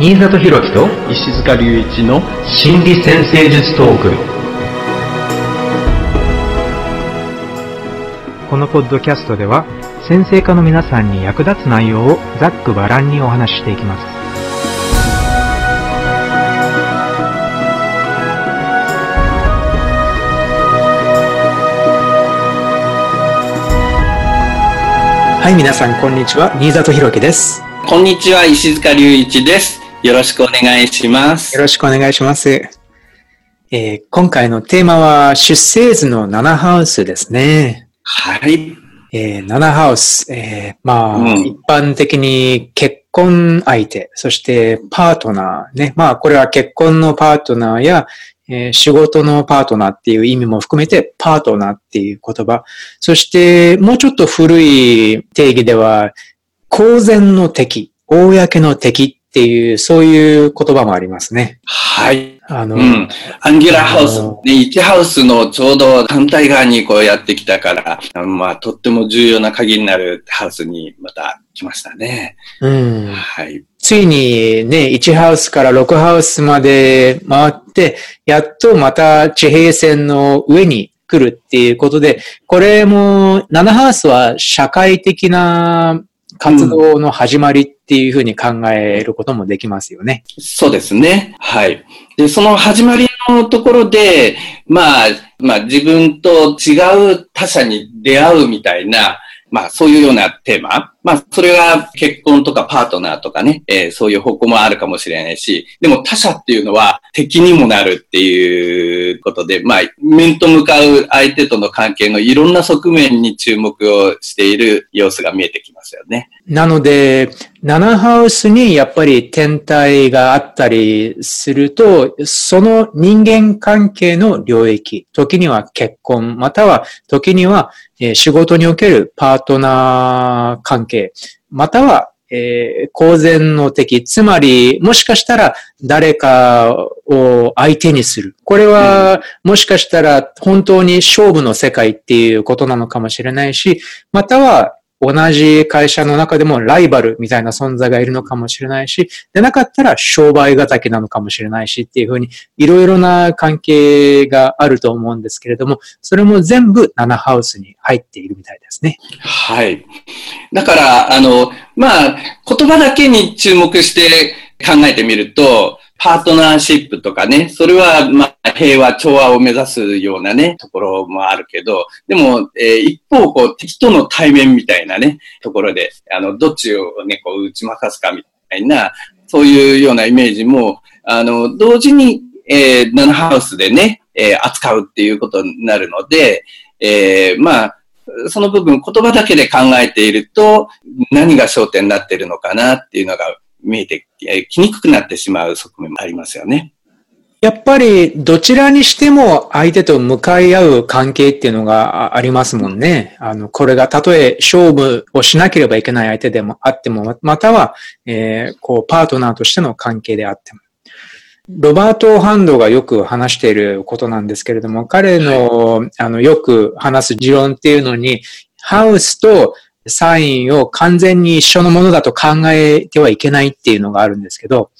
新里博樹と石塚隆一の心理先生術トークこのポッドキャストでは先生科の皆さんに役立つ内容をざっくばらんにお話ししていきますはい、皆さん、こんにちは。新里博樹です。こんにちは、石塚隆一です。よろしくお願いします。よろしくお願いします。えー今回のテーマは、出生図の7ハウスですね。はい。えー7ハウス。えーまあ、うん一般的に結婚相手、そしてパートナーね。まあ、これは結婚のパートナーや、えー仕事のパートナーっていう意味も含めて、パートナーっていう言葉。そして、もうちょっと古い定義では、公然の敵、公の敵っていう、そういう言葉もありますね。はい。あの、うん。アンギュラーハウスね、1ハウスのちょうど反対側にこうやってきたから、あのまあ、とっても重要な鍵になるハウスにまた来ましたね。うん。はい。ついにね、1ハウスから6ハウスまで回って、やっとまた地平線の上に来るっていうことで、これも7ハウスは社会的な活動の始まりっていうふうに考えることもできますよね。そうですね。はい。で、その始まりのところで、まあ、まあ自分と違う他者に出会うみたいな、まあそういうようなテーマ。まあそれが結婚とかパートナーとかね、えーそういう方向もあるかもしれないし、でも他者っていうのは敵にもなるっていうことで、まあ面と向かう相手との関係のいろんな側面に注目をしている様子が見えてきますよね。なので、7ハウスにやっぱり天体があったりすると、その人間関係の領域、時には結婚、または時には仕事におけるパートナー関係、または、えー公然の敵、つまり、もしかしたら誰かを相手にする。これは、もしかしたら本当に勝負の世界っていうことなのかもしれないし、または同じ会社の中でもライバルみたいな存在がいるのかもしれないし、でなかったら商売敵なのかもしれないしっていうふうに、いろいろな関係があると思うんですけれども、それも全部7ハウスに入っているみたいですね。はい。だから、あの、まあ、言葉だけに注目して考えてみると、パートナーシップとかね、それは、まあ、平和、調和を目指すようなね、ところもあるけど、でも、えー一方、こう、敵との対面みたいなね、ところで、あの、どっちをね、こう、打ち負かすかみたいな、そういうようなイメージも、あの、同時に、えー、7ハウスでね、えー扱うっていうことになるので、えーまあ、その部分、言葉だけで考えていると、何が焦点になっているのかなっていうのが見えてきにくくなってしまう側面もありますよね。やっぱりどちらにしても相手と向かい合う関係っていうのがありますもんね。あの、これがたとえ勝負をしなければいけない相手でもあっても、または、えーこう、パートナーとしての関係であっても。ロバート・ハンドがよく話していることなんですけれども、彼の、あの、よく話す持論っていうのに、ハウスとサインを完全に一緒のものだと考えてはいけないっていうのがあるんですけど、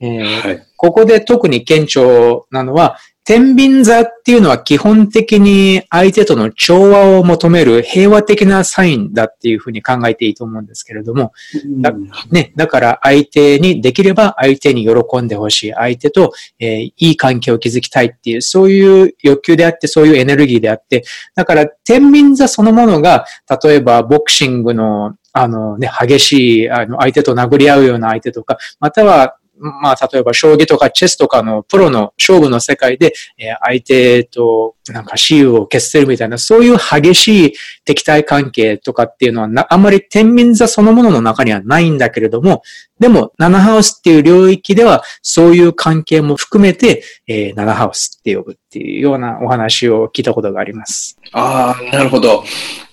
えーはい。ここで特に顕著なのは、天秤座っていうのは基本的に相手との調和を求める平和的なサインだっていうふうに考えていいと思うんですけれども、だね、だから相手にできれば相手に喜んでほしい、相手と、えーいい関係を築きたいっていう、そういう欲求であって、そういうエネルギーであって、だから天秤座そのものが、例えばボクシングの、あのね、激しい、あの、相手と殴り合うような相手とか、または、まあ、例えば、将棋とかチェスとかのプロの勝負の世界で、えー相手となんか雌雄を決するみたいな、そういう激しい敵対関係とかっていうのはな、あんまり天秤座そのものの中にはないんだけれども、でも、7ハウスっていう領域では、そういう関係も含めて、えー7ハウスって呼ぶっていうようなお話を聞いたことがあります。ああ、なるほど。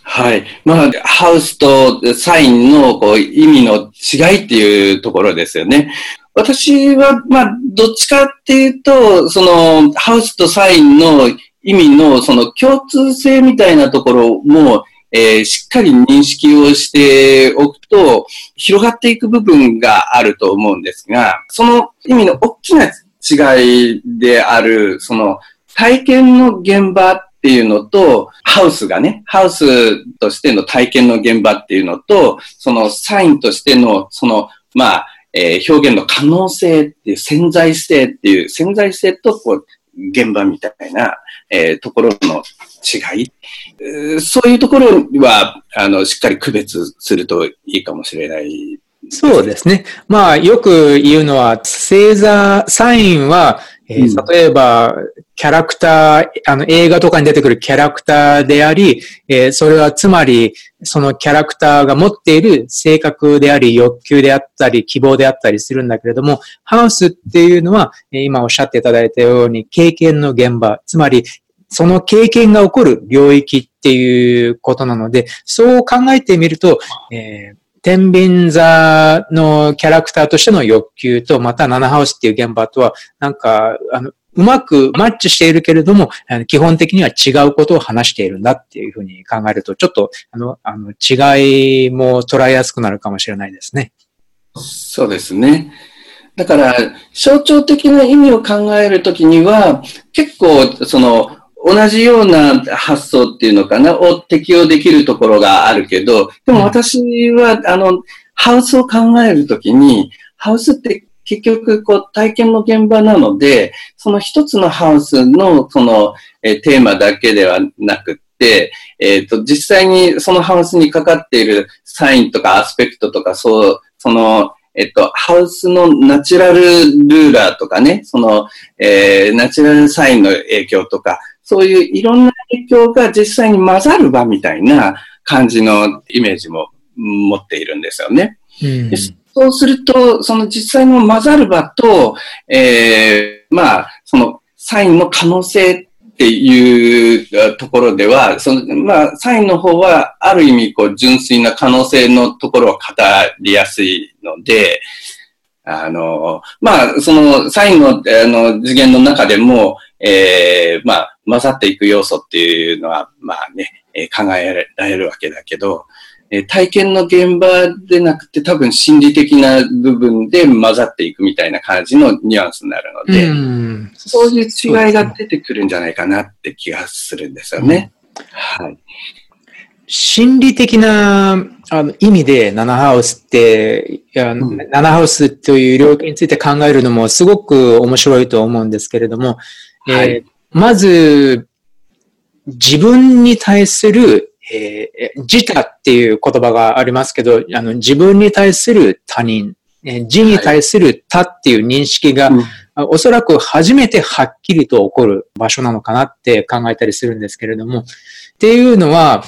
はい。まあ、ハウスとサインのこう意味の違いっていうところですよね。私は、まあ、どっちかっていうと、その、ハウスとサインの意味のその共通性みたいなところも、えー、しっかり認識をしておくと、広がっていく部分があると思うんですが、その意味の大きな違いである、その体験の現場っていうのと、ハウスがね、ハウスとしての体験の現場っていうのと、そのサインとしての、その、まあ、えー、表現の可能性っていう潜在性っていう潜在性とこう現場みたいな、えー、ところの違い、えー、そういうところは、あの、しっかり区別するといいかもしれないそうですね。まあ、よく言うのは、星座、サインは、えー、例えば、キャラクター、あの、映画とかに出てくるキャラクターであり、えー、それはつまり、そのキャラクターが持っている性格であり、欲求であったり、希望であったりするんだけれども、ハウスっていうのは、今おっしゃっていただいたように、経験の現場、つまり、その経験が起こる領域っていうことなので、そう考えてみると、えー天秤座のキャラクターとしての欲求と、また7ハウスっていう現場とは、なんか、あの、うまくマッチしているけれども、基本的には違うことを話しているんだっていうふうに考えると、ちょっと、あの、あの違いも捉えやすくなるかもしれないですね。そうですね。だから、象徴的な意味を考えるときには、結構、その、同じような発想っていうのかな、を適用できるところがあるけど、でも私は、あの、ハウスを考えるときに、ハウスって結局、こう、体験の現場なので、その一つのハウスの、その、えテーマだけではなくって、えっ、ー、と、実際にそのハウスにかかっているサインとかアスペクトとか、そう、その、えっと、ハウスのナチュラルルーラーとかね、その、えー、ナチュラルサインの影響とか、そういういろんな影響が実際に混ざる場みたいな感じのイメージも持っているんですよね。うん、そうすると、その実際の混ざる場と、えー、まあ、そのサインの可能性っていうところでは、その、まあ、サインの方は、ある意味、こう、純粋な可能性のところを語りやすいので、あの、まあ、その、サインの、あの、次元の中でも、えー、まあ、混ざっていく要素っていうのは、まあね、えー、考えられるわけだけど、えー、体験の現場でなくて多分心理的な部分で混ざっていくみたいな感じのニュアンスになるので、うそういう違いが出てくるんじゃないかなって気がするんですよね。うん、はい。心理的なあの意味で7ハウスって、うん、7ハウスという領域について考えるのもすごく面白いと思うんですけれども、はい、えー、まず、自分に対する、えー、自他っていう言葉がありますけど、あの自分に対する他人、えー、自に対する他っていう認識が、はい、おそらく初めてはっきりと起こる場所なのかなって考えたりするんですけれども、っていうのは、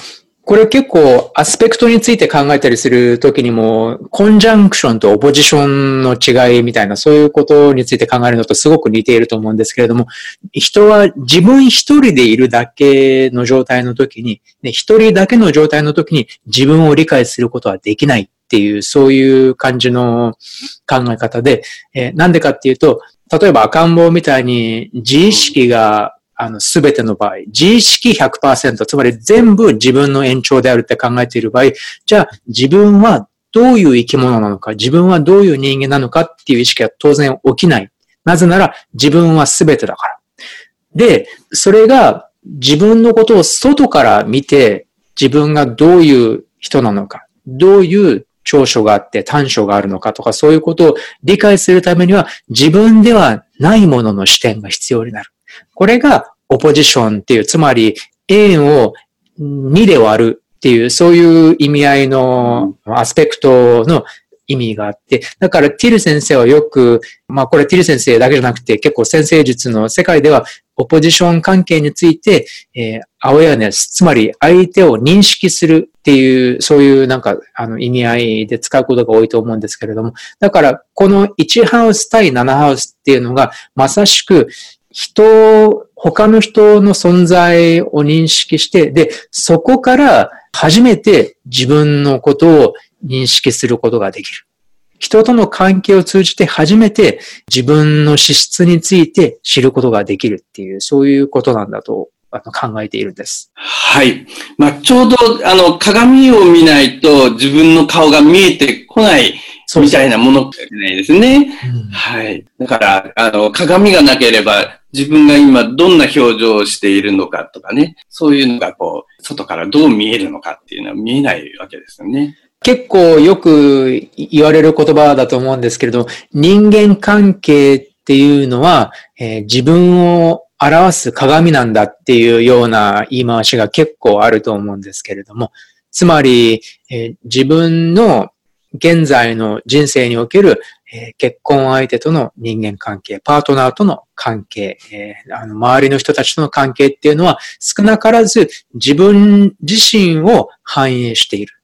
これ結構アスペクトについて考えたりするときにも、コンジャンクションとオポジションの違いみたいな、そういうことについて考えるのとすごく似ていると思うんですけれども、人は自分一人でいるだけの状態の時に、ね、一人だけの状態の時に自分を理解することはできないっていう、そういう感じの考え方で、え、なんでかっていうと、例えば赤ん坊みたいに自意識があの、すべての場合、自意識100%、つまり全部自分の延長であるって考えている場合、じゃあ自分はどういう生き物なのか、自分はどういう人間なのかっていう意識は当然起きない。なぜなら自分はすべてだから。で、それが自分のことを外から見て、自分がどういう人なのか、どういう長所があって短所があるのかとか、そういうことを理解するためには、自分ではないものの視点が必要になる。これがオポジションっていう、つまり円を2で割るっていう、そういう意味合いのアスペクトの意味があって、だからティル先生はよく、まあこれティル先生だけじゃなくて結構先生術の世界ではオポジション関係について、えー、アウェアネス、つまり相手を認識するっていう、そういうなんかあの意味合いで使うことが多いと思うんですけれども、だからこの1ハウス対7ハウスっていうのがまさしく人、他の人の存在を認識して、で、そこから初めて自分のことを認識することができる。人との関係を通じて初めて自分の資質について知ることができるっていう、そういうことなんだとあの考えているんです。はい。まあ、ちょうど、あの、鏡を見ないと自分の顔が見えてこないみたいなものじゃないですね。うん、はい。だから、あの、鏡がなければ自分が今どんな表情をしているのかとかね、そういうのがこう、外からどう見えるのかっていうのは見えないわけですよね。結構よく言われる言葉だと思うんですけれど、人間関係っていうのは、えー、自分を表す鏡なんだっていうような言い回しが結構あると思うんですけれども、つまり、えー、自分の現在の人生における、えー、結婚相手との人間関係、パートナーとの関係、えー、あの周りの人たちとの関係っていうのは少なからず自分自身を反映している。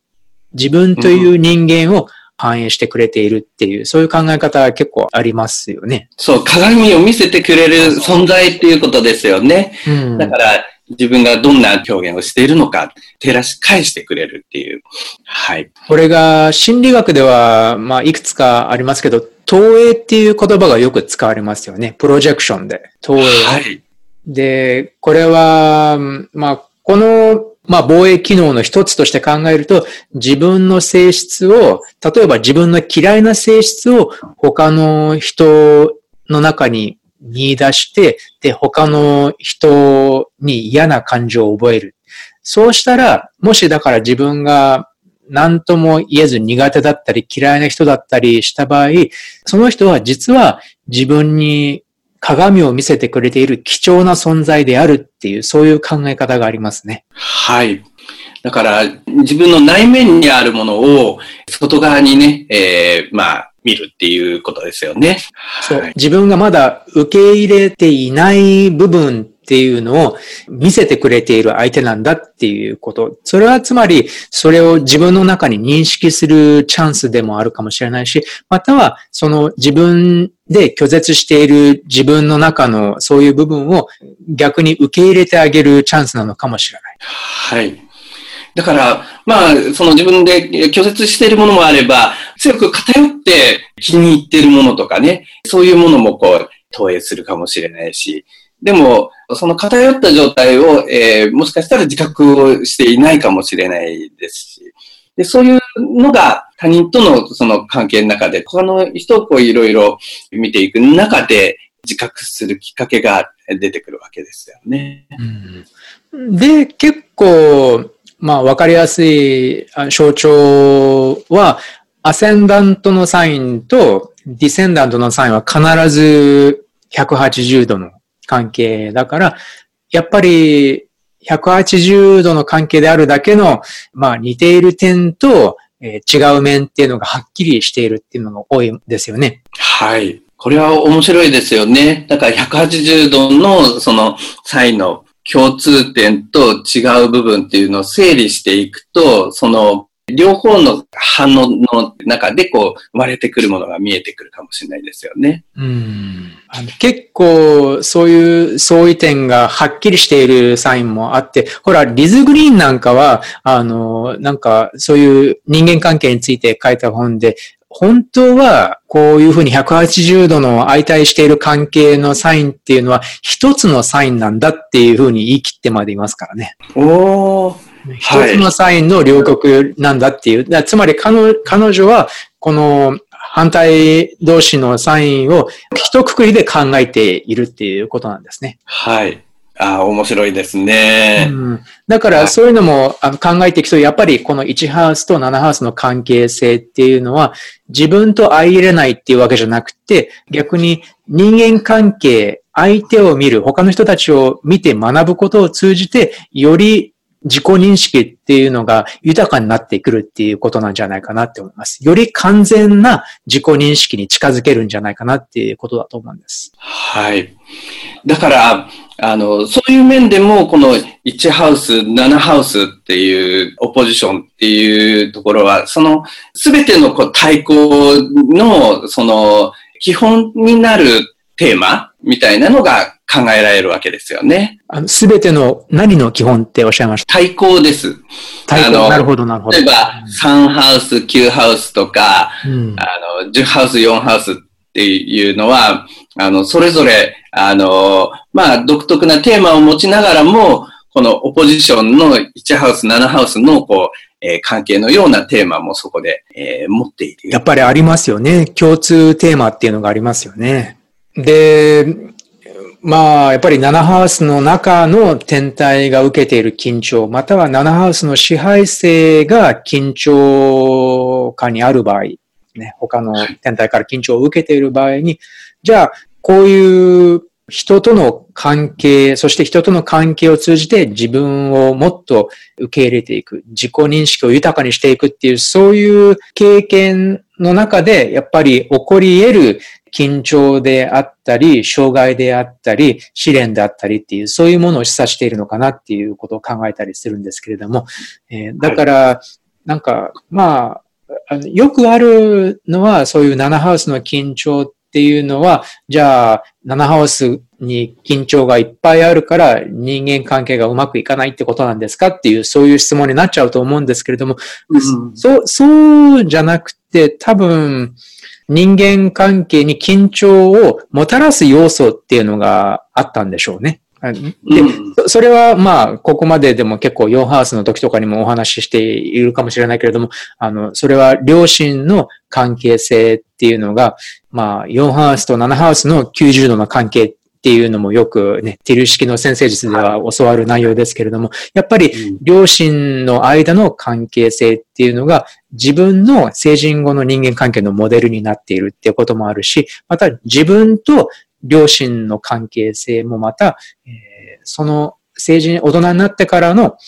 自分という人間を反映してくれているっていう、そういう考え方は結構ありますよね。そう、鏡を見せてくれる存在っていうことですよね。うん、だから、自分がどんな表現をしているのか、照らし返してくれるっていう。はい。これが心理学では、まあ、いくつかありますけど、投影っていう言葉がよく使われますよね。プロジェクションで。投影。はい。で、これは、まあ、このまあ、防衛機能の一つとして考えると、自分の性質を、例えば自分の嫌いな性質を他の人の中に見出して、で、他の人に嫌な感情を覚える。そうしたら、もしだから自分が何とも言えず苦手だったり嫌いな人だったりした場合、その人は実は自分に鏡を見せてくれている貴重な存在であるっていう、そういう考え方がありますね。はい。だから、自分の内面にあるものを外側にね、えー、まあ、見るっていうことですよね。そう、はい。自分がまだ受け入れていない部分っていうのを見せてくれている相手なんだっていうこと。それはつまり、それを自分の中に認識するチャンスでもあるかもしれないし、または、その自分で拒絶している自分の中のそういう部分を逆に受け入れてあげるチャンスなのかもしれない。はい。だから、まあ、その自分で拒絶しているものもあれば、強く偏って気に入っているものとかね、そういうものもこう、投影するかもしれないし、でも、その偏った状態を、えー、もしかしたら自覚をしていないかもしれないですし、で、そういうのが他人とのその関係の中で、他の人をこういろいろ見ていく中で自覚するきっかけが出てくるわけですよね。うん、で、結構、まあ、わかりやすい象徴は、アセンダントのサインとディセンダントのサインは必ず180度の関係だから、やっぱり180度の関係であるだけの、まあ似ている点と、えー、違う面っていうのがはっきりしているっていうのが多いんですよね。はい。これは面白いですよね。だから180度のそのサインの共通点と違う部分っていうのを整理していくと、その両方の反応の中でこう割れてくるものが見えてくるかもしれないですよね。うんあの結構そういう相違点がはっきりしているサインもあって、ほら、リズ・グリーンなんかは、あの、なんかそういう人間関係について書いた本で、本当は、こういうふうに180度の相対している関係のサインっていうのは、一つのサインなんだっていうふうに言い切ってまでいますからね。おー。一つのサインの両極なんだっていう。つまり彼彼女は、この反対同士のサインを一括りで考えているっていうことなんですね。はい。ああ、面白いですね。うん、だからそういうのもあの考えていくと、やっぱりこの1ハウスと7ハウスの関係性っていうのは、自分と相入れないっていうわけじゃなくて、逆に人間関係、相手を見る、他の人たちを見て学ぶことを通じて、より自己認識っていうのが豊かになってくるっていうことなんじゃないかなって思います。より完全な自己認識に近づけるんじゃないかなっていうことだと思うんです。はい。だから、あの、そういう面でも、この1ハウス、7ハウスっていうオポジションっていうところは、その、すべてのこう対抗の、その、基本になるテーマみたいなのが考えられるわけですよね。すべての何の基本っておっしゃいました？対抗です。対抗、なるほど、なるほど。例えば、3ハウス、9ハウスとか、うん、あの、10ハウス、4ハウスっっていうのは、あの、それぞれ、あの、まあ、独特なテーマを持ちながらも、このオポジションの1ハウス、7ハウスの、こう、えー、関係のようなテーマもそこで、えー、持っている。やっぱりありますよね。共通テーマっていうのがありますよね。で、まあ、やっぱり7ハウスの中の天体が受けている緊張、または7ハウスの支配性が緊張下にある場合、ね、他の天体から緊張を受けている場合に、じゃあ、こういう人との関係、そして人との関係を通じて自分をもっと受け入れていく、自己認識を豊かにしていくっていう、そういう経験の中で、やっぱり起こり得る緊張であったり、障害であったり、試練であったりっていう、そういうものを示唆しているのかなっていうことを考えたりするんですけれども、えー、だから、なんか、まあ、よくあるのは、そういう7ハウスの緊張っていうのは、じゃあ、7ハウスに緊張がいっぱいあるから人間関係がうまくいかないってことなんですかっていう、そういう質問になっちゃうと思うんですけれども、うん、そう、そうじゃなくて、多分、人間関係に緊張をもたらす要素っていうのがあったんでしょうね。で、それはまあ、ここまででも結構4ハウスの時とかにもお話ししているかもしれないけれども、あの、それは両親の関係性っていうのが、まあ、4ハウスと7ハウスの90度の関係っていうのもよくね、ティル式の先生術では教わる内容ですけれども、やっぱり両親の間の関係性っていうのが自分の成人後の人間関係のモデルになっているっていうこともあるし、また自分と両親の関係性もまた、えー、その成人、大人になってからの、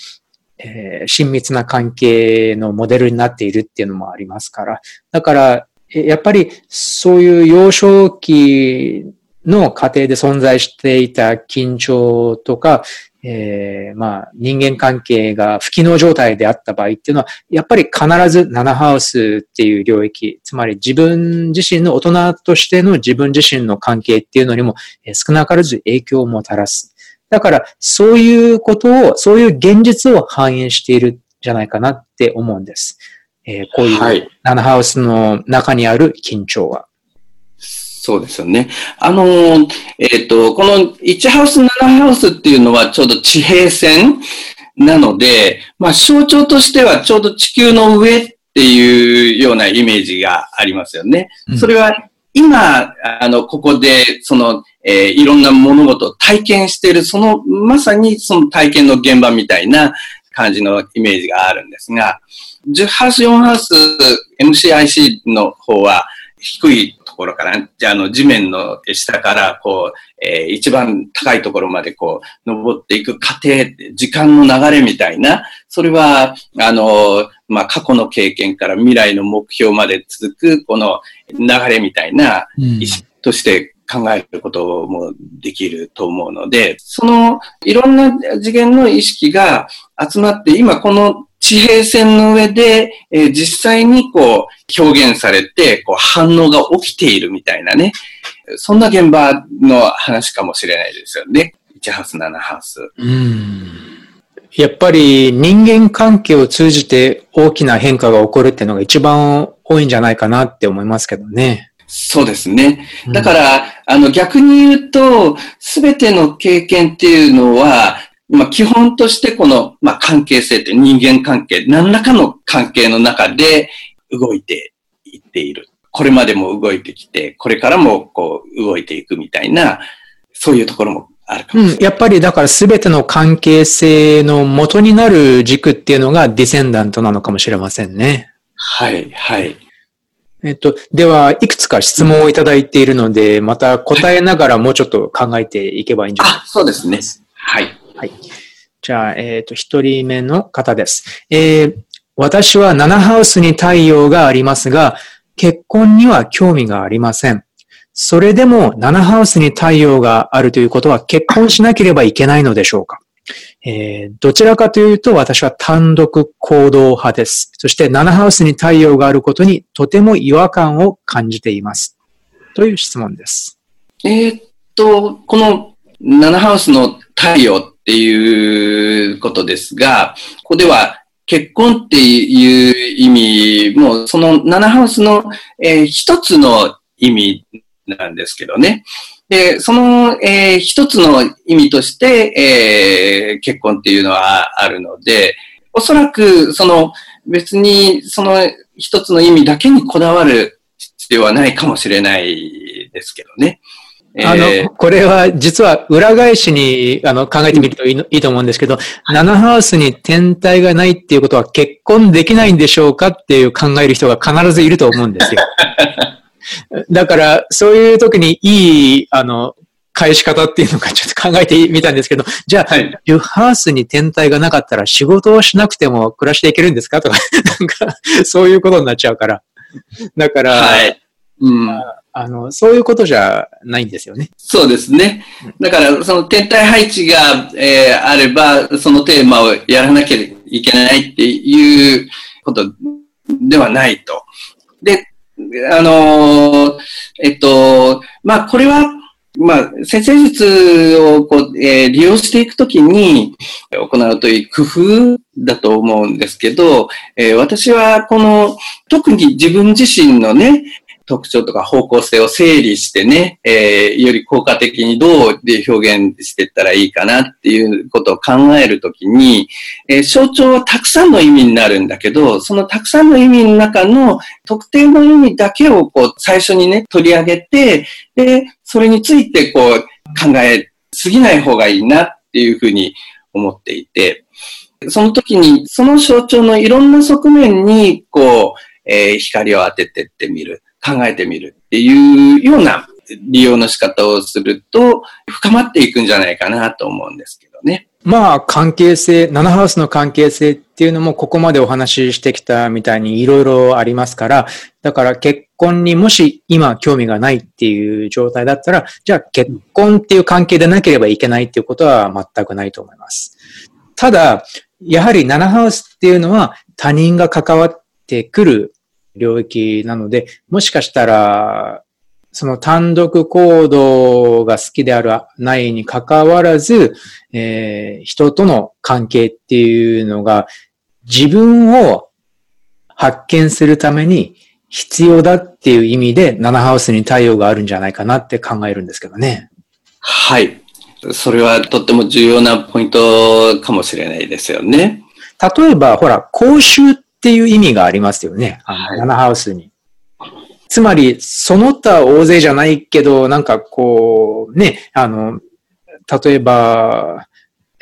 えー、親密な関係のモデルになっているっていうのもありますから。だから、やっぱりそういう幼少期の過程で存在していた緊張とか、えー、まあ、人間関係が不機能状態であった場合っていうのは、やっぱり必ず7ハウスっていう領域、つまり自分自身の大人としての自分自身の関係っていうのにも少なからず影響をもたらす。だから、そういうことを、そういう現実を反映しているんじゃないかなって思うんです。えー、こういう7ハウスの中にある緊張は。そうですよね。あの、えっ、ー、と、この1ハウス7ハウスっていうのはちょうど地平線なので、まあ象徴としてはちょうど地球の上っていうようなイメージがありますよね。それは今、あの、ここで、その、えー、いろんな物事を体験している、その、まさにその体験の現場みたいな感じのイメージがあるんですが、10ハウス、4ハウス、MCIC の方は低いところから、じゃあ、の、地面の下から、こう、えー、一番高いところまでこう、登っていく過程、時間の流れみたいな、それは、あの、まあ、過去の経験から未来の目標まで続く、この流れみたいな意識として考えることもできると思うので、そのいろんな次元の意識が集まって、今この地平線の上で、えー、実際にこう表現されて、こう反応が起きているみたいなね、そんな現場の話かもしれないですよね。1ハウス、7ハウス。うんやっぱり人間関係を通じて大きな変化が起こるっていうのが一番多いんじゃないかなって思いますけどね。そうですね。だから、うん、あの逆に言うと、すべての経験っていうのは、まあ、基本としてこの、まあ、関係性って人間関係、何らかの関係の中で動いていっている。これまでも動いてきて、これからもこう動いていくみたいな、そういうところもあるかもしれない。うん、やっぱりだから全ての関係性の元になる軸っていうのがディセンダントなのかもしれませんね。はい、はい。えっと、では、いくつか質問をいただいているので、また答えながらもうちょっと考えていけばいいんじゃないですか。あ、そうですね。はい。はい。じゃあ、えっ、ー、と、一人目の方です。えー、私は7ハウスに太陽がありますが、結婚には興味がありません。それでも7ハウスに太陽があるということは結婚しなければいけないのでしょうかえー、どちらかというと私は単独行動派です。そして7ハウスに太陽があることにとても違和感を感じています。という質問です。えー、っと、この7ハウスの太陽っていうことですが、ここでは結婚っていう意味も、その7ハウスの、えー、一つの意味なんですけどね。で、その、えー、一つの意味として、えー、結婚っていうのはあるので、おそらく、その、別に、その一つの意味だけにこだわる必要はないかもしれないですけどね。あの、これは実は裏返しにあの考えてみるといいいいと思うんですけど、7ハウスに天体がないっていうことは結婚できないんでしょうかっていう考える人が必ずいると思うんですよ。だから、そういう時にいい、あの、返し方っていうのかちょっと考えてみたんですけど、じゃあ、はい、10ハウスに天体がなかったら仕事をしなくても暮らしていけるんですか？とか、なんか、そういうことになっちゃうから。だから、はい、うん、あの、そういうことじゃないんですよね。そうですね。だから、その天体配置が、えー、あれば、そのテーマをやらなきゃいけないっていうことではないと。で、あのー、えっと、まあ、これは、まあ、先生術をこう、えー、利用していくときに行うという工夫だと思うんですけど、えー、私はこの、特に自分自身のね、特徴とか方向性を整理してね、えー、より効果的にどうで表現していったらいいかなっていうことを考えるときに、えー、象徴はたくさんの意味になるんだけど、そのたくさんの意味の中の特定の意味だけをこう最初にね、取り上げて、で、それについてこう考えすぎない方がいいなっていうふうに思っていて、その時にその象徴のいろんな側面にこう、えー、光を当ててってみる。考えてみるっていうような利用の仕方をすると深まっていくんじゃないかなと思うんですけどね。まあ関係性、7ハウスの関係性っていうのもここまでお話ししてきたみたいにいろいろありますから、だから結婚にもし今興味がないっていう状態だったら、じゃあ結婚っていう関係でなければいけないっていうことは全くないと思います。ただ、やはり7ハウスっていうのは他人が関わってくる領域なので、もしかしたら、その単独行動が好きであるないに関わらず、えー、人との関係っていうのが自分を発見するために必要だっていう意味で、ナナハウスに太陽があるんじゃないかなって考えるんですけどね。はい。それはとっても重要なポイントかもしれないですよね。例えば、ほら、公衆っっていう意味がありますよね。あの、ナハウスに。つまり、その他大勢じゃないけど、なんかこう、ね、あの、例えば、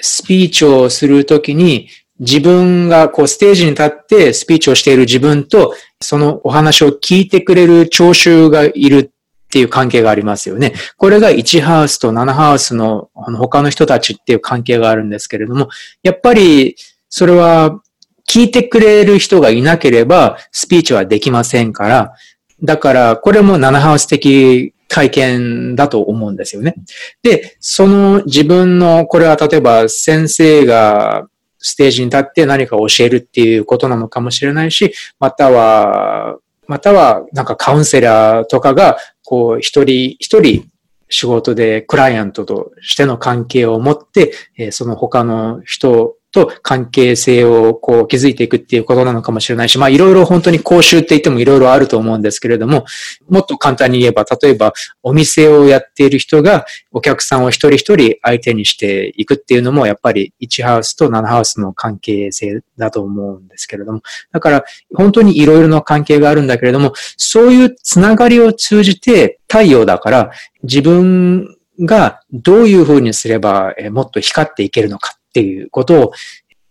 スピーチをするときに、自分がこうステージに立ってスピーチをしている自分と、そのお話を聞いてくれる聴衆がいるっていう関係がありますよね。これが1ハウスと7ハウスの他の人たちっていう関係があるんですけれども、やっぱりそれは聞いてくれる人がいなければ、スピーチはできませんから、だから、これも7ハウス的体験だと思うんですよね。で、その自分の、これは例えば先生がステージに立って何か教えるっていうことなのかもしれないし、または、またはなんかカウンセラーとかが、こう一人一人仕事でクライアントとしての関係を持って、その他の人と関係性をこう築いていくっていうことなのかもしれないし、まあいろいろ本当に講習って言ってもいろいろあると思うんですけれども、もっと簡単に言えば、例えばお店をやっている人がお客さんを一人一人相手にしていくっていうのも、やっぱり1ハウスと7ハウスの関係性だと思うんですけれども、だから本当にいろいろな関係があるんだけれども、そういうつながりを通じて太陽だから自分がどういうふうにすればもっと光っていけるのかっていうことを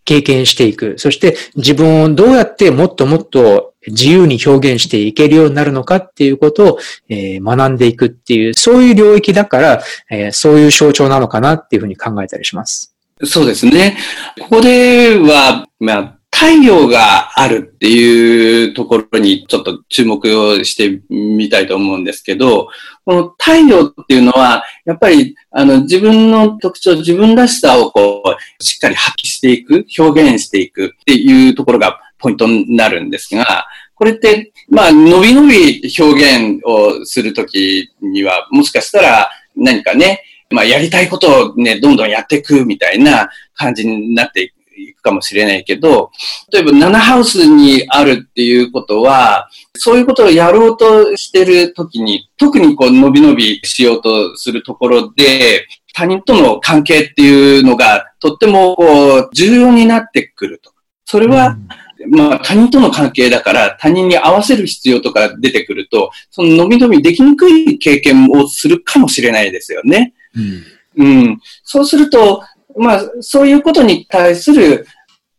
経験していく。そして自分をどうやってもっともっと自由に表現していけるようになるのかっていうことを、え学んでいくっていう、そういう領域だから、えそういう象徴なのかなっていうふうに考えたりします。そうですね。ここでは、まあ、太陽があるっていうところにちょっと注目をしてみたいと思うんですけど、この太陽っていうのは、やっぱりあの自分の特徴、自分らしさをこう、しっかり発揮していく、表現していくっていうところがポイントになるんですが、これって、まあ、のびのび表現をするときには、もしかしたら何かね、まあ、やりたいことをね、どんどんやっていくみたいな感じになっていくかもしれないけど、例えば7ハウスにあるっていうことは、そういうことをやろうとしてるときに、特にこう、伸び伸びしようとするところで、他人との関係っていうのがとってもこう重要になってくると。それは、まあ他人との関係だから他人に合わせる必要とか出てくると、その伸び伸びできにくい経験をするかもしれないですよね。うん。うん、そうすると、まあそういうことに対する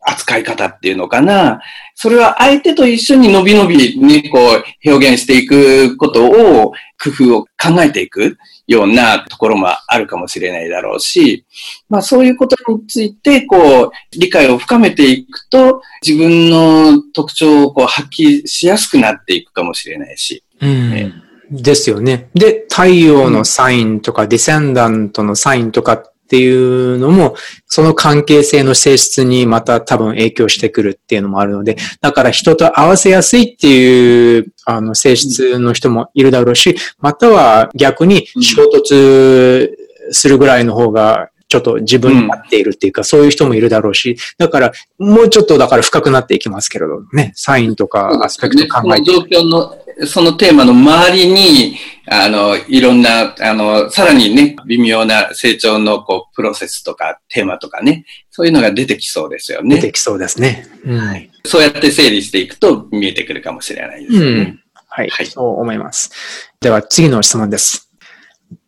扱い方っていうのかな。それは相手と一緒に伸び伸びね、こう表現していくことを工夫を考えていく。ようなところもあるかもしれないだろうし、まあそういうことについて、こう、理解を深めていくと、自分の特徴をこう発揮しやすくなっていくかもしれないし。うん、ですよね。で、太陽のサインとか、ディセンダントのサインとかっていうのも、その関係性の性質にまた多分影響してくるっていうのもあるので、だから人と合わせやすいっていうあの性質の人もいるだろうし、または逆に衝突するぐらいの方がちょっと自分に合っているっていうか、そういう人もいるだろうし、だから、もうちょっとだから深くなっていきますけれどね、サインとかアスペクト考えて。ね、状況の、そのテーマの周りに、あの、いろんな、あの、さらにね、微妙な成長の、こう、プロセスとか、テーマとかね、そういうのが出てきそうですよね。出てきそうですね。うん、はい。そうやって整理していくと見えてくるかもしれないですね。うん、はい、はい。そう思います。では、次の質問です。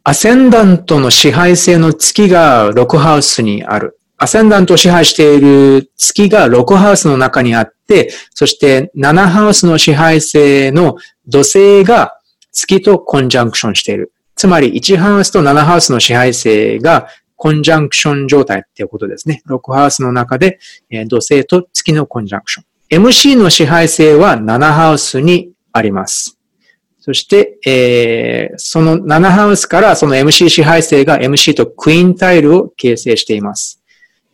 アセンダントの支配性の月が6ハウスにある。アセンダントを支配している月が6ハウスの中にあって、そして7ハウスの支配性の土星が月とコンジャンクションしている。つまり1ハウスと7ハウスの支配性がコンジャンクション状態っていうことですね。6ハウスの中で土星と月のコンジャンクション。MC の支配性は7ハウスにあります。そして、えー、その7ハウスからその MC 支配性が MC とクイーンタイルを形成しています。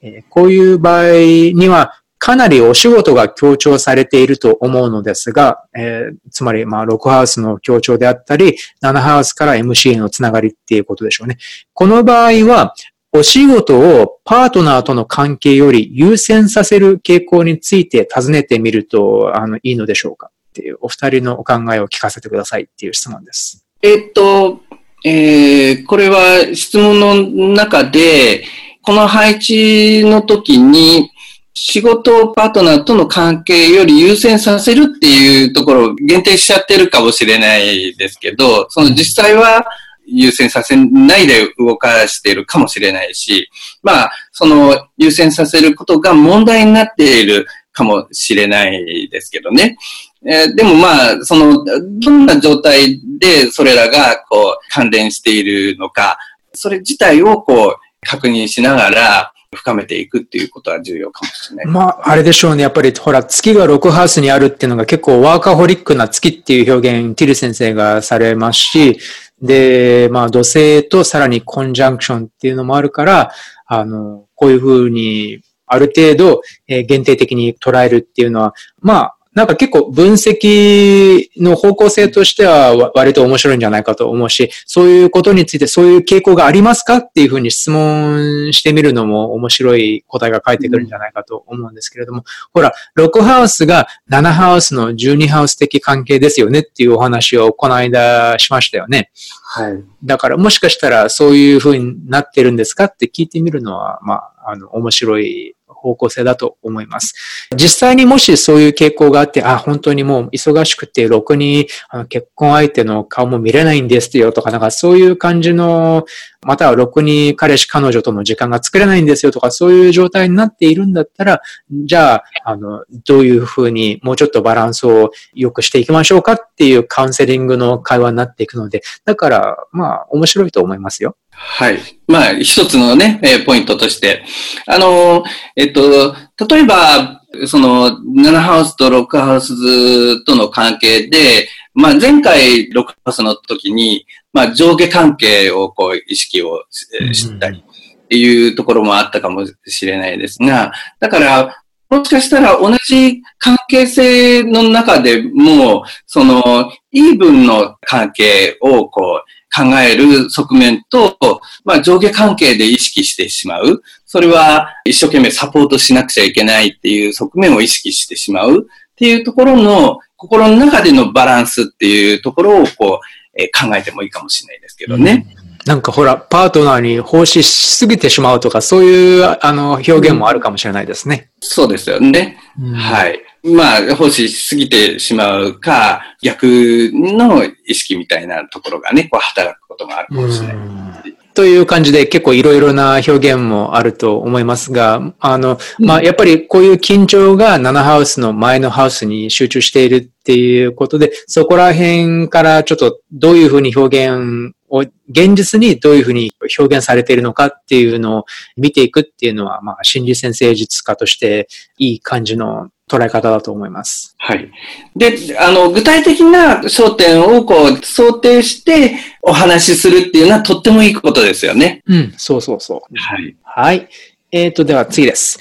えー、こういう場合には、かなりお仕事が強調されていると思うのですが、えー、つまり、まあ、6ハウスの強調であったり、7ハウスから MC へのつながりっていうことでしょうね。この場合は、お仕事をパートナーとの関係より優先させる傾向について尋ねてみると、あの、いいのでしょうか？っていう、お二人のお考えを聞かせてくださいっていう質問です。えっと、えー、これは質問の中で、この配置の時に、仕事パートナーとの関係より優先させるっていうところを限定しちゃってるかもしれないですけど、その実際は優先させないで動かしているかもしれないし、まあ、その優先させることが問題になっているかもしれないですけどね。えー、でもまあ、その、どんな状態でそれらがこう関連しているのか、それ自体をこう確認しながら深めていくっていうことは重要かもしれない。まあ、あれでしょうね。やっぱりほら、月が6ハウスにあるっていうのが結構ワーカホリックな月っていう表現、ティル先生がされますし、で、まあ、土星とさらにコンジャンクションっていうのもあるから、あの、こういうふうに、ある程度、えー、限定的に捉えるっていうのは、まあ、なんか結構分析の方向性としては割と面白いんじゃないかと思うし、そういうことについてそういう傾向がありますかっていうふうに質問してみるのも面白い答えが返ってくるんじゃないかと思うんですけれども、ほら、6ハウスが7ハウスの12ハウス的関係ですよねっていうお話をこの間しましたよね。はい。だからもしかしたらそういうふうになってるんですかって聞いてみるのは、まあ、あの、面白い方向性だと思います。実際にもしそういう傾向があって、あ、本当にもう忙しくて、ろくに結婚相手の顔も見れないんですよとか、なんかそういう感じの、またはろくに彼氏彼女との時間が作れないんですよとか、そういう状態になっているんだったら、じゃあ、あの、どういうふうにもうちょっとバランスを良くしていきましょうかっていうカウンセリングの会話になっていくので、だから、まあ、面白いと思いますよ。はい。まあ、一つのね、えポイントとして。あの、えっと、例えば、その、7ハウスと6ハウスとの関係で、まあ、前回6ハウスの時に、まあ、上下関係をこう、意識をしたりっていうところもあったかもしれないですが、だから、もしかしたら同じ関係性の中でも、その、イーブンの関係をこう、考える側面と、まあ、上下関係で意識してしまう。それは一生懸命サポートしなくちゃいけないっていう側面を意識してしまうっていうところの心の中でのバランスっていうところをこう、えー、考えてもいいかもしれないですけどね。うんなんかほら、パートナーに奉仕しすぎてしまうとか、そういうあの表現もあるかもしれないですね。うん、そうですよね。うん、はい。まあ、奉仕しすぎてしまうか、逆の意識みたいなところがね、こう働くこともあるかもしれない。という感じで結構いろいろな表現もあると思いますが、あの、まあ、やっぱりこういう緊張が7ハウスの前のハウスに集中しているっていうことで、そこら辺からちょっとどういうふうに表現を、現実にどういうふうに表現されているのかっていうのを見ていくっていうのは、まあ、心理先生術家としていい感じの捉え方だと思います。はい。で、あの、具体的な焦点をこう、想定してお話しするっていうのはとってもいいことですよね。うん、そうそうそう。はい。はい。えっ、ー、と、では次です。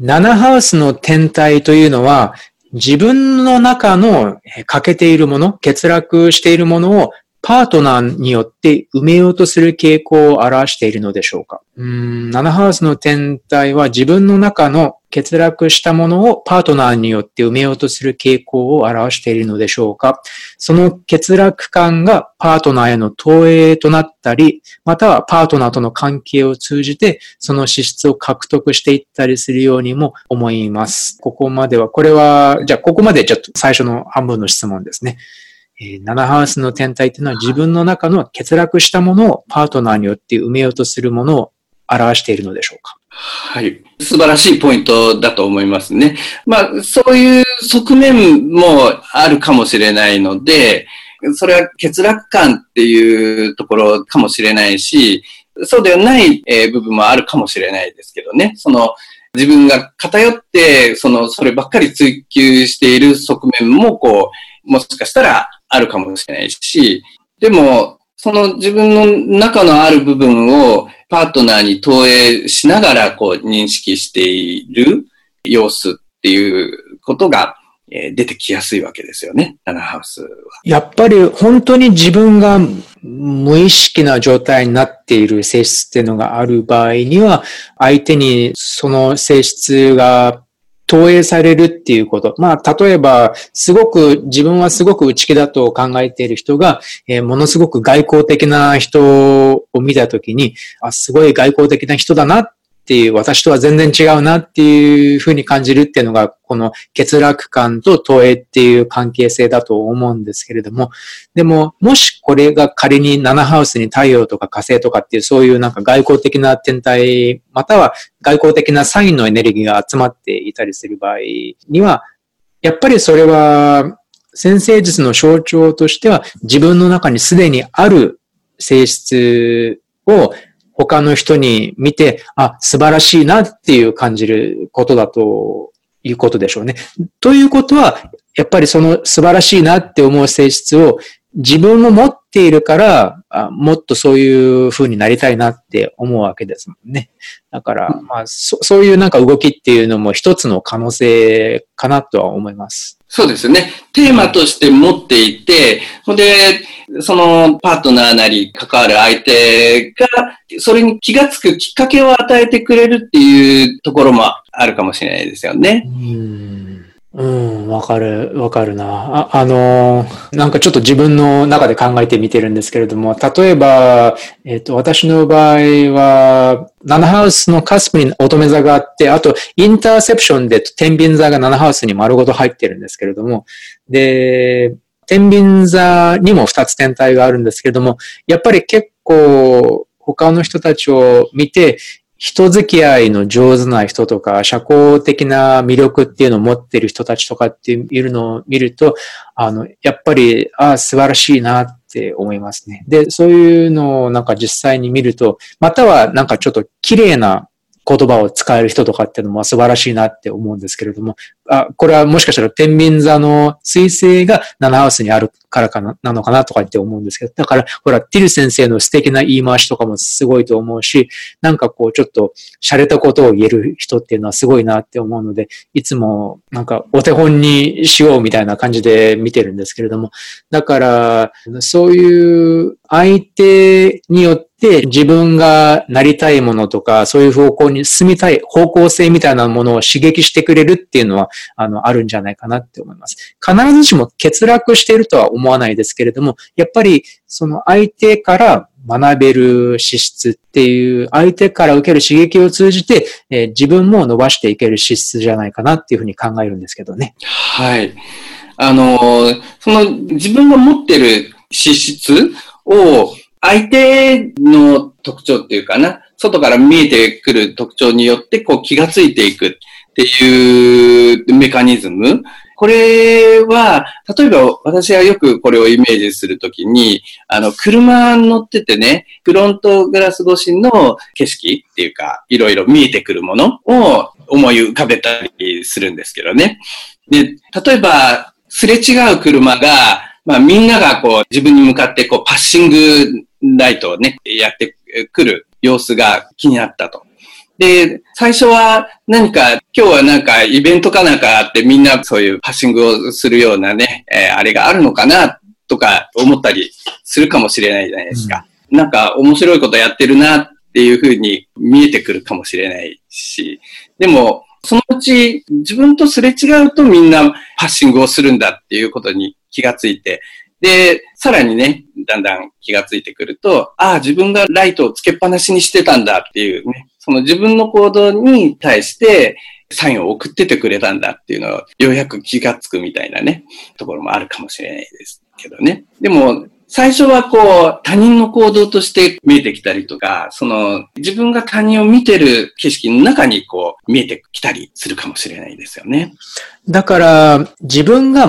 7ハウスの天体というのは、自分の中の欠けているもの、欠落しているものをパートナーによって埋めようとする傾向を表しているのでしょうか？うん、7ハウスの天体は自分の中の欠落したものをパートナーによって埋めようとする傾向を表しているのでしょうか？その欠落感がパートナーへの投影となったり、またはパートナーとの関係を通じてその資質を獲得していったりするようにも思います。ここまでは、これは、じゃあここまでちょっと最初の半分の質問ですね。えー、7ハウスの天体っていうのは自分の中の欠落したものをパートナーによって埋めようとするものを表しているのでしょうか？はい。素晴らしいポイントだと思いますね。まあ、そういう側面もあるかもしれないので、それは欠落感っていうところかもしれないし、そうではない部分もあるかもしれないですけどね。その、自分が偏って、その、そればっかり追求している側面も、こう、もしかしたらあるかもしれないし、でも、その自分の中のある部分をパートナーに投影しながらこう認識している様子っていうことが出てきやすいわけですよね、ナナハウスは。やっぱり本当に自分が無意識な状態になっている性質っていうのがある場合には、相手にその性質が投影されるっていうこと。まあ、例えば、すごく、自分はすごく内気だと考えている人が、えー、ものすごく外交的な人を見たときに、あ、すごい外交的な人だなっっていう、私とは全然違うなっていうふうに感じるっていうのが、この欠落感と投影っていう関係性だと思うんですけれども、でも、もしこれが仮に7ハウスに太陽とか火星とかっていうそういうなんか外交的な天体、または外交的なサインのエネルギーが集まっていたりする場合には、やっぱりそれは先生術の象徴としては自分の中にすでにある性質を他の人に見て、あ、素晴らしいなっていう感じることだということでしょうね。ということは、やっぱりその素晴らしいなって思う性質を自分も持っているからあ、もっとそういう風になりたいなって思うわけですもんね。だから、まあそ、そういうなんか動きっていうのも一つの可能性かなとは思います。そうですね。テーマとして持っていて、ほ、んで、そのパートナーなり関わる相手が、それに気がつくきっかけを与えてくれるっていうところもあるかもしれないですよね。うんうん、わかる、わかるな。あ、あのー、なんかちょっと自分の中で考えてみてるんですけれども、例えば、えっ、ー、と、私の場合は、7ハウスのカスプに乙女座があって、あと、インターセプションで天秤座が7ハウスに丸ごと入ってるんですけれども、で、天秤座にも2つ天体があるんですけれども、やっぱり結構、他の人たちを見て、人付き合いの上手な人とか、社交的な魅力っていうのを持ってる人たちとかっていうのを見ると、あの、やっぱり、ああ、素晴らしいなって思いますね。で、そういうのをなんか実際に見ると、またはなんかちょっと綺麗な言葉を使える人とかっていうのも素晴らしいなって思うんですけれども、あ、これはもしかしたら天秤座の彗星が7ハウスにあるからかな、なのかなとかって思うんですけど、だから、ほら、ティル先生の素敵な言い回しとかもすごいと思うし、なんかこう、ちょっと、洒落たことを言える人っていうのはすごいなって思うので、いつも、なんか、お手本にしようみたいな感じで見てるんですけれども、だから、そういう相手によって自分がなりたいものとか、そういう方向に進みたい方向性みたいなものを刺激してくれるっていうのは、あの、あるんじゃないかなって思います。必ずしも欠落しているとは思わないですけれども、やっぱりその相手から学べる資質っていう、相手から受ける刺激を通じて、えー、自分も伸ばしていける資質じゃないかなっていうふうに考えるんですけどね。はい。あの、その自分が持ってる資質を相手の特徴っていうかな、外から見えてくる特徴によってこう気がついていくっていうメカニズム。これは、例えば私はよくこれをイメージするときに、あの、車乗っててね、フロントガラス越しの景色っていうか、いろいろ見えてくるものを思い浮かべたりするんですけどね。で、例えば、すれ違う車が、まあみんながこう自分に向かってこうパッシングライトをね、やってくる様子が気になったと。で、最初は何か、今日はなんかイベントかなんかあってみんなそういうパッシングをするようなね、えー、あれがあるのかなとか思ったりするかもしれないじゃないですか。うん、なんか面白いことやってるなっていうふうに見えてくるかもしれないし、でも、そのうち自分とすれ違うとみんなパッシングをするんだっていうことに気がついて、で、さらにね、だんだん気がついてくると、ああ、自分がライトをつけっぱなしにしてたんだっていうね、その自分の行動に対してサインを送っててくれたんだっていうのをようやく気がつくみたいなね、ところもあるかもしれないですけどね。でも、最初はこう、他人の行動として見えてきたりとか、その、自分が他人を見てる景色の中にこう、見えてきたりするかもしれないですよね。だから、自分が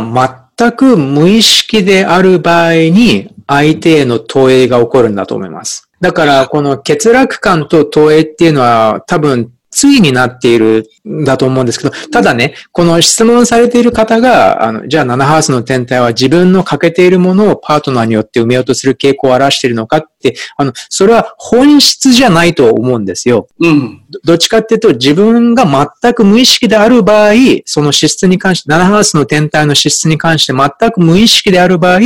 全く無意識である場合に、相手への投影が起こるんだと思います。だから、この欠落感と投影っていうのは多分、対になっているんだと思うんですけど、ただね、この質問されている方が、あの、じゃあ7ハウスの天体は自分の欠けているものをパートナーによって埋めようとする傾向を表しているのかっ、あの、それは本質じゃないと思うんですよ。うん。どっちかっていうと、自分が全く無意識である場合、その資質に関して、7ハウスの天体の資質に関して全く無意識である場合、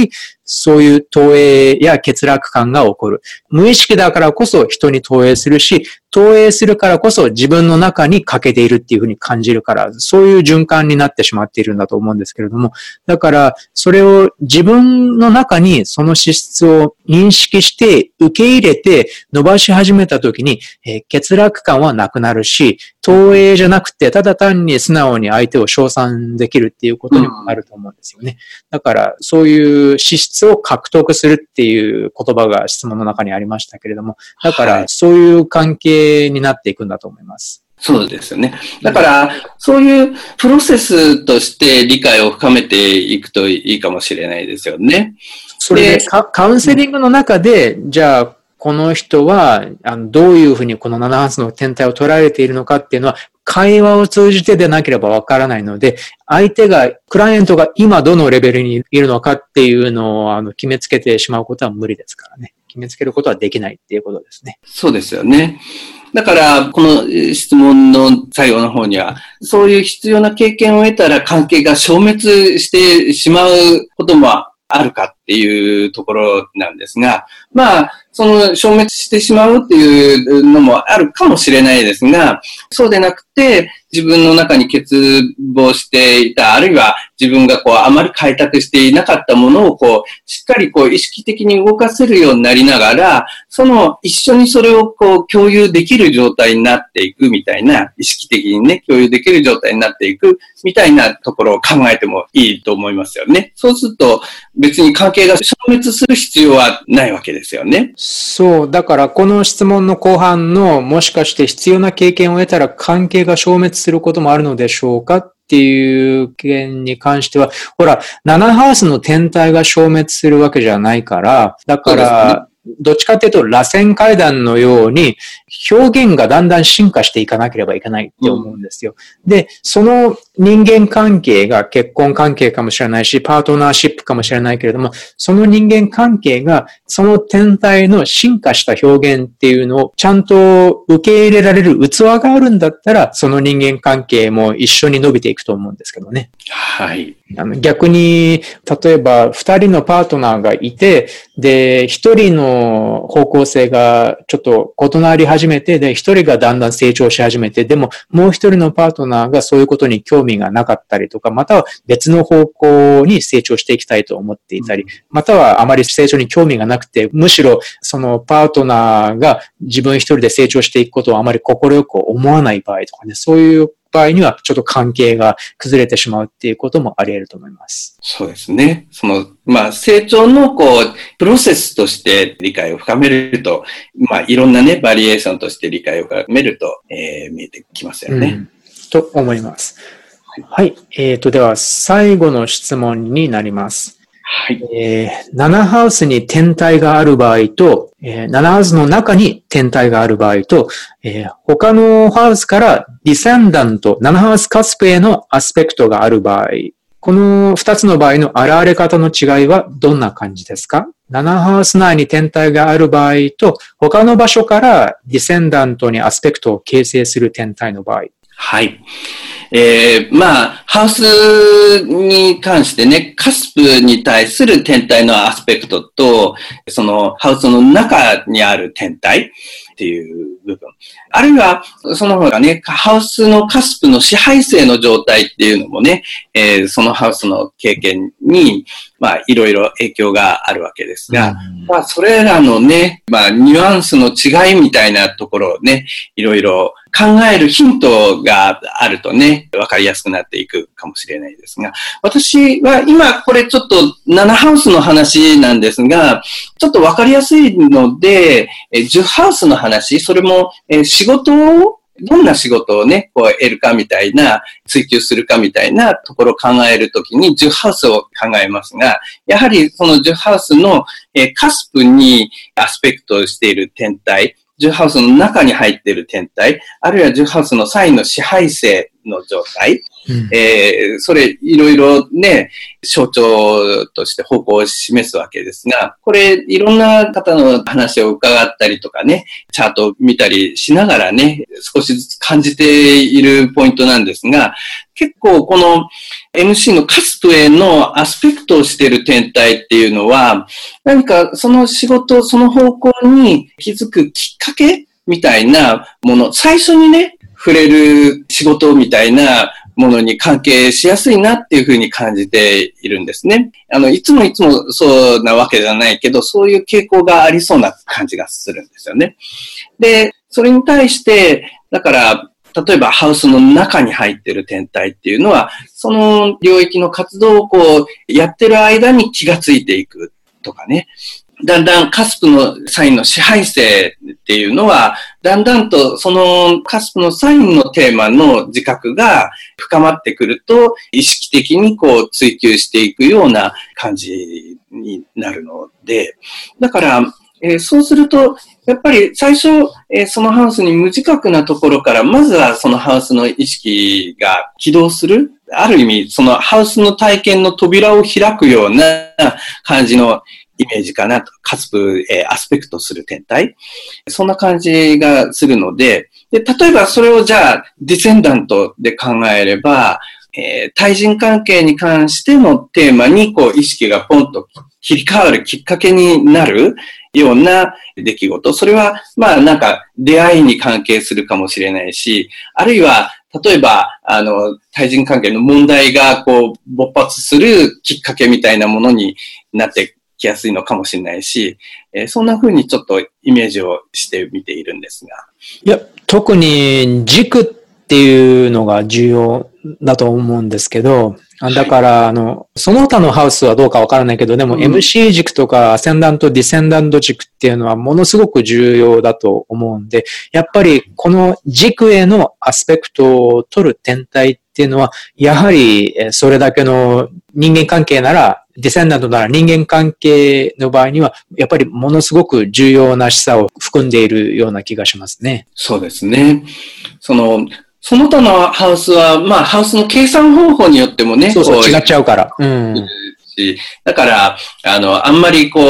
そういう投影や欠落感が起こる。無意識だからこそ人に投影するし、投影するからこそ自分の中に欠けているっていうふうに感じるから、そういう循環になってしまっているんだと思うんですけれども、だから、それを自分の中にその資質を認識して受け入れて伸ばし始めた時に、えー、欠落感はなくなるし、投影じゃなくて、ただ単に素直に相手を称賛できるっていうことにもなると思うんですよね。だから、そういう資質を獲得するっていう言葉が質問の中にありましたけれども、だから、そういう関係になっていくんだと思います。そうですよね。だから、そういうプロセスとして理解を深めていくといいかもしれないですよね。それで、カウンセリングの中で、じゃあ、この人は、あのどういうふうにこの7発の天体を捉えているのかっていうのは、会話を通じてでなければわからないので、相手が、クライアントが今どのレベルにいるのかっていうのをあの決めつけてしまうことは無理ですからね。決めつけることはできないっていうことですね。そうですよね。だから、この質問の最後の方には、そういう必要な経験を得たら関係が消滅してしまうこともあるかっていうところなんですが、まあ、その消滅してしまうっていうのもあるかもしれないですが、そうでなくて、自分の中に欠乏していた、あるいは自分がこう、あまり開拓していなかったものをこう、しっかりこう、意識的に動かせるようになりながら、その一緒にそれをこう、共有できる状態になっていくみたいな、意識的にね、共有できる状態になっていくみたいなところを考えてもいいと思いますよね。そうすると、別に関係が消滅する必要はないわけですよね。そう。だからこの質問の後半のもしかして必要な経験を得たら関係が消滅することもあるのでしょうかっていう件に関しては、ほら、7ハウスの天体が消滅するわけじゃないから、だから、どっちかっていうと、螺旋階段のように、表現がだんだん進化していかなければいけないって思うんですよ。うん、で、その人間関係が結婚関係かもしれないし、パートナーシップかもしれないけれども、その人間関係が、その天体の進化した表現っていうのをちゃんと受け入れられる器があるんだったら、その人間関係も一緒に伸びていくと思うんですけどね。はい。あの逆に、例えば二人のパートナーがいて、で、一人の方向性がちょっと異なり始めて、で、一人がだんだん成長し始めて、でももう一人のパートナーがそういうことに興味がなかったりとか、または別の方向に成長していきたいと思っていたり、またはあまり成長に興味がなくて、むしろそのパートナーが自分一人で成長していくことをあまり心よく思わない場合とかね、そういう場合にはちょっと関係が崩れてしまうっていうこともあり得ると思います。そうですね。その、まあ、成長のこう、プロセスとして理解を深めると、まあ、いろんなね、バリエーションとして理解を深めると、えー、見えてきますよね。うん、と思います。はい。えっ、ー、と、では、最後の質問になります。はい。えー、7ハウスに天体がある場合と、えー、7ハウスの中に天体がある場合と、えー、他のハウスからディセンダント、7ハウスカスプへのアスペクトがある場合、この2つの場合の現れ方の違いはどんな感じですか ?7 ハウス内に天体がある場合と、他の場所からディセンダントにアスペクトを形成する天体の場合。はい。えー、まあ、ハウスに関してね、カスプに対する天体のアスペクトと、そのハウスの中にある天体っていう部分。あるいは、その方がね、ハウスのカスプの支配性の状態っていうのもね、えー、そのハウスの経験に、まあ、いろいろ影響があるわけですが、うん、まあ、それらのね、まあ、ニュアンスの違いみたいなところをね、いろいろ考えるヒントがあるとね、わかりやすくなっていくかもしれないですが、私は今これちょっと7ハウスの話なんですが、ちょっとわかりやすいので、10ハウスの話、それも仕事をどんな仕事をね、こう得るかみたいな、追求するかみたいなところを考えるときに10ハウスを考えますが、やはりその10ハウスの、えカスプにアスペクトしている天体、ジュハウスの中に入っている天体、あるいはジュハウスのサインの支配性の状態、うん、えー、それいろいろね、象徴として方向を示すわけですが、これいろんな方の話を伺ったりとかね、チャートを見たりしながらね、少しずつ感じているポイントなんですが、結構この MC のカスプへのアスペクトをしている天体っていうのは、何かその仕事、その方向に気づくきっかけみたいなもの、最初にね、触れる仕事みたいなものに関係しやすいなっていうふうに感じているんですね。あの、いつもいつもそうなわけじゃないけど、そういう傾向がありそうな感じがするんですよね。で、それに対して、だから、例えばハウスの中に入ってる天体っていうのは、その領域の活動をこう、やってる間に気がついていくとかね。だんだんカスプのサインの支配性っていうのは、だんだんとそのカスプのサインのテーマの自覚が深まってくると、意識的にこう追求していくような感じになるので、だから、えー、そうすると、やっぱり最初、えー、そのハウスに無自覚なところから、まずはそのハウスの意識が起動する。ある意味、そのハウスの体験の扉を開くような感じのイメージかなと、カスプ、えー、アスペクトする天体。そんな感じがするので、で、例えばそれをじゃあ、ディセンダントで考えれば、えー、対人関係に関してのテーマに、こう、意識がポンと切り替わるきっかけになるような出来事。それは、まあ、なんか、出会いに関係するかもしれないし、あるいは、例えば、あの、対人関係の問題が、こう、勃発するきっかけみたいなものになってきやすいのかもしれないし、えー、そんな風にちょっとイメージをしてみているんですが。いや、特に軸っていうのが重要だと思うんですけど、だから、あの、その他のハウスはどうかわからないけど、でも MC 軸とかアセンダント、ディセンダント軸っていうのはものすごく重要だと思うんで、やっぱりこの軸へのアスペクトを取る天体っていうのは、やはりそれだけの人間関係ならディセンダントなら人間関係の場合には、やっぱりものすごく重要な示唆を含んでいるような気がしますね。そうですね。その、その他のハウスは、まあ、ハウスの計算方法によってもね。そうそう、違っちゃうから。うん。だから、あの、あんまりこう、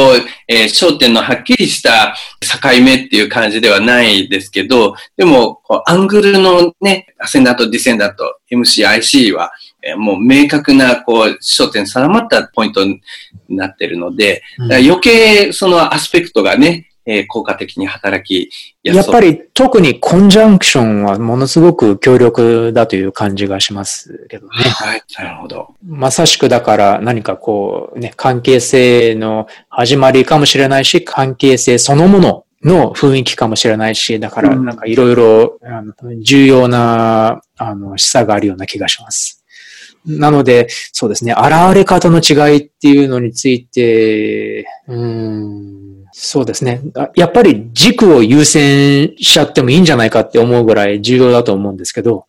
えー、焦点のはっきりした境目っていう感じではないですけど、でも、アングルのね、アセンダント、ディセンダント、MCIC は、もう明確な、こう、焦点定まったポイントになってるので、うん余計そのアスペクトがね、えー効果的に働きやっぱり特にコンジャンクションはものすごく強力だという感じがしますけどね。はい。なるほど。まさしくだから何かこうね、関係性の始まりかもしれないし、関係性そのものの雰囲気かもしれないし、だからなんかいろいろ重要なあの示唆があるような気がします。なので、そうですね、現れ方の違いっていうのについて、うん、そうですね。やっぱり軸を優先しちゃってもいいんじゃないかって思うぐらい重要だと思うんですけど、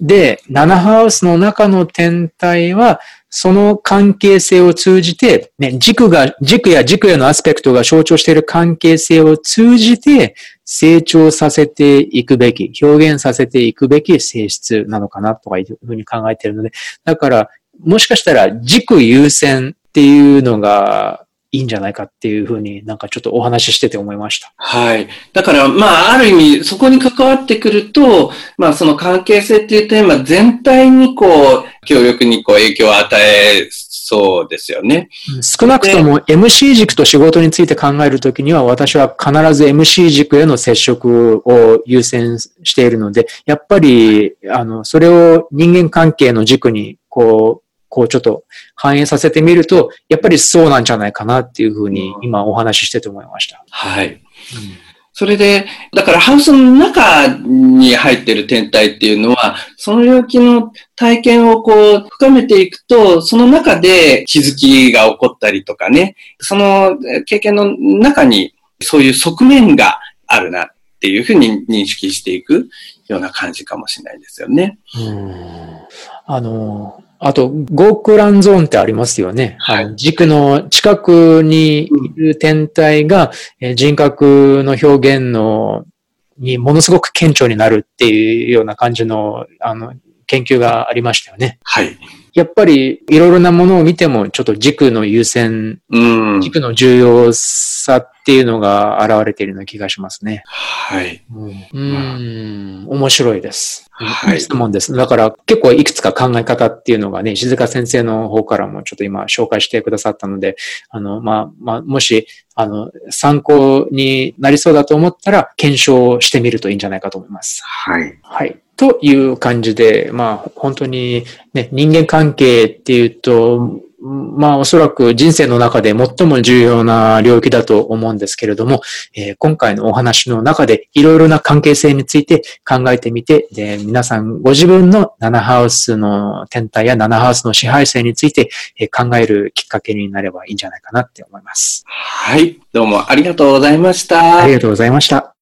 で、7ハウスの中の天体は、その関係性を通じて、ね、軸が、軸や軸へのアスペクトが象徴している関係性を通じて成長させていくべき、表現させていくべき性質なのかなとかいうふうに考えているので、だから、もしかしたら軸優先っていうのがいいんじゃないかっていうふうになんかちょっとお話ししてて思いました。はい。だから、まあ、ある意味、そこに関わってくると、まあ、その関係性っていうテーマ全体に、こう、強力にこう影響を与えそうですよね。少なくとも MC 軸と仕事について考えるときには私は必ず MC 軸への接触を優先しているので、やっぱり、あの、それを人間関係の軸に、こう、こうちょっと反映させてみると、やっぱりそうなんじゃないかなっていうふうに今お話ししてて思いました。はい。それで、だからハウスの中に入ってる天体っていうのは、その領域の体験をこう深めていくと、その中で気づきが起こったりとかね、そのえ経験の中にそういう側面があるなっていうふうに認識していくような感じかもしれないですよね。あの、あと、ゴークランゾーンってありますよね。はい軸の近くにいる天体が、えー人格の表現の、にものすごく顕著になるっていうような感じの、あの、研究がありましたよね。はい。やっぱり、いろいろなものを見ても、ちょっと軸の優先、うん。軸の重要さっていうのが現れているような気がしますね。はい。うん、面白いです。はい質問です。だから結構いくつか考え方っていうのがね、静香先生の方からもちょっと今紹介してくださったので、あの、まあ、まあ、もし、あの、参考になりそうだと思ったら、検証してみるといいんじゃないかと思います。はい。はい。という感じで、まあ、本当にね、人間関係っていうと、まあ、おそらく人生の中で最も重要な領域だと思うんですけれども、えー今回のお話の中でいろいろな関係性について考えてみて、で皆さんご自分の7ハウスの天体や7ハウスの支配性についてえー考えるきっかけになればいいんじゃないかなって思います。はい。どうもありがとうございました。ありがとうございました。